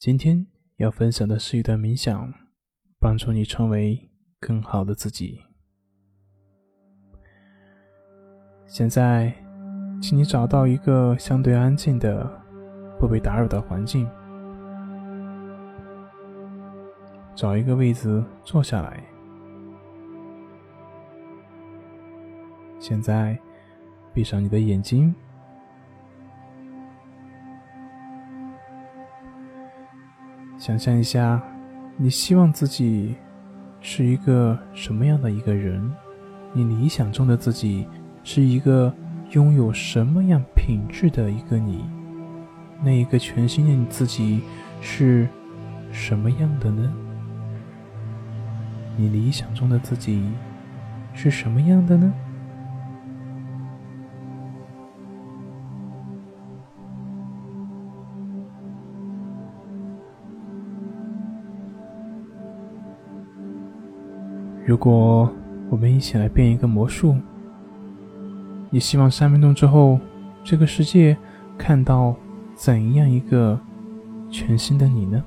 今天要分享的是一段冥想，帮助你成为更好的自己。现在，请你找到一个相对安静的、不被打扰的环境，找一个位置坐下来。现在，闭上你的眼睛。想象一下，你希望自己是一个什么样的一个人？你理想中的自己是一个拥有什么样品质的一个你？那一个全新的你自己是什么样的呢？你理想中的自己是什么样的呢？如果我们一起来变一个魔术，你希望三分钟之后，这个世界看到怎样一个全新的你呢？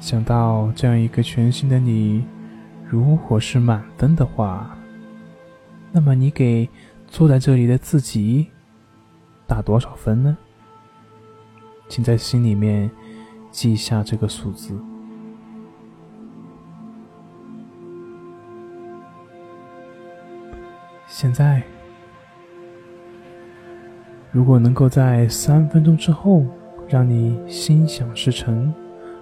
想到这样一个全新的你，如果是满分的话，那么你给坐在这里的自己打多少分呢？请在心里面记下这个数字。现在，如果能够在三分钟之后让你心想事成，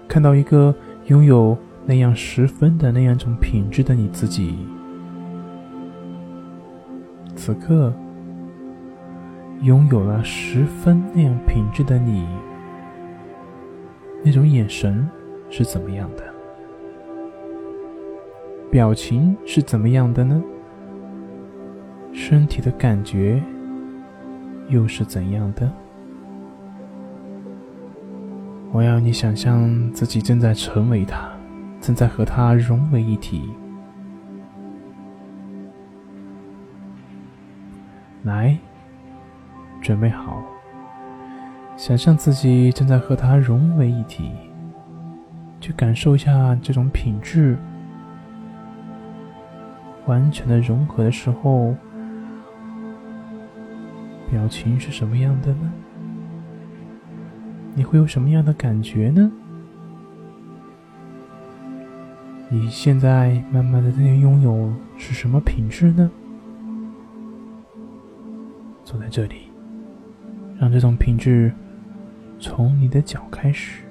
看到一个拥有那样十分的那样一种品质的你自己，此刻拥有了十分那样品质的你。那种眼神是怎么样的？表情是怎么样的呢？身体的感觉又是怎样的？我要你想象自己正在成为他，正在和他融为一体。来，准备好。想象自己正在和它融为一体，去感受一下这种品质完全的融合的时候，表情是什么样的呢？你会有什么样的感觉呢？你现在慢慢的在拥有是什么品质呢？坐在这里，让这种品质。从你的脚开始，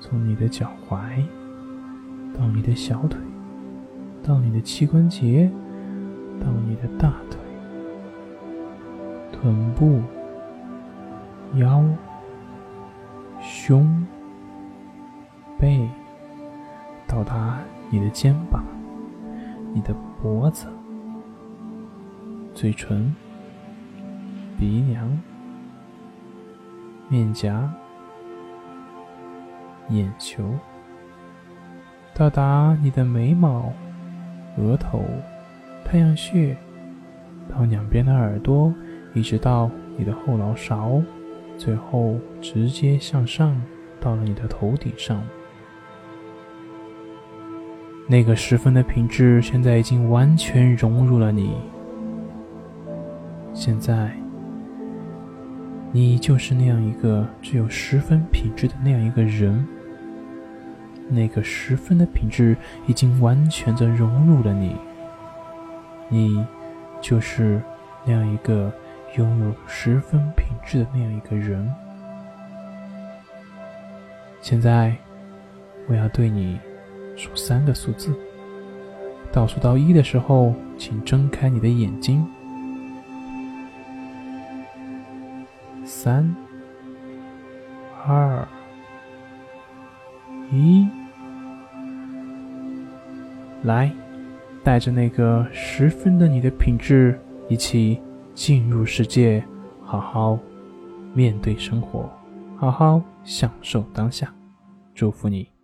从你的脚踝到你的小腿，到你的膝关节，到你的大腿、臀部、腰、胸、背，到达你的肩膀、你的脖子、嘴唇、鼻梁。面颊、眼球，到达你的眉毛、额头、太阳穴，到两边的耳朵，一直到你的后脑勺，最后直接向上到了你的头顶上。那个十分的品质，现在已经完全融入了你。现在。你就是那样一个只有十分品质的那样一个人，那个十分的品质已经完全的融入了你。你就是那样一个拥有十分品质的那样一个人。现在，我要对你数三个数字，倒数到一的时候，请睁开你的眼睛。三、二、一，来，带着那个十分的你的品质，一起进入世界，好好面对生活，好好享受当下。祝福你。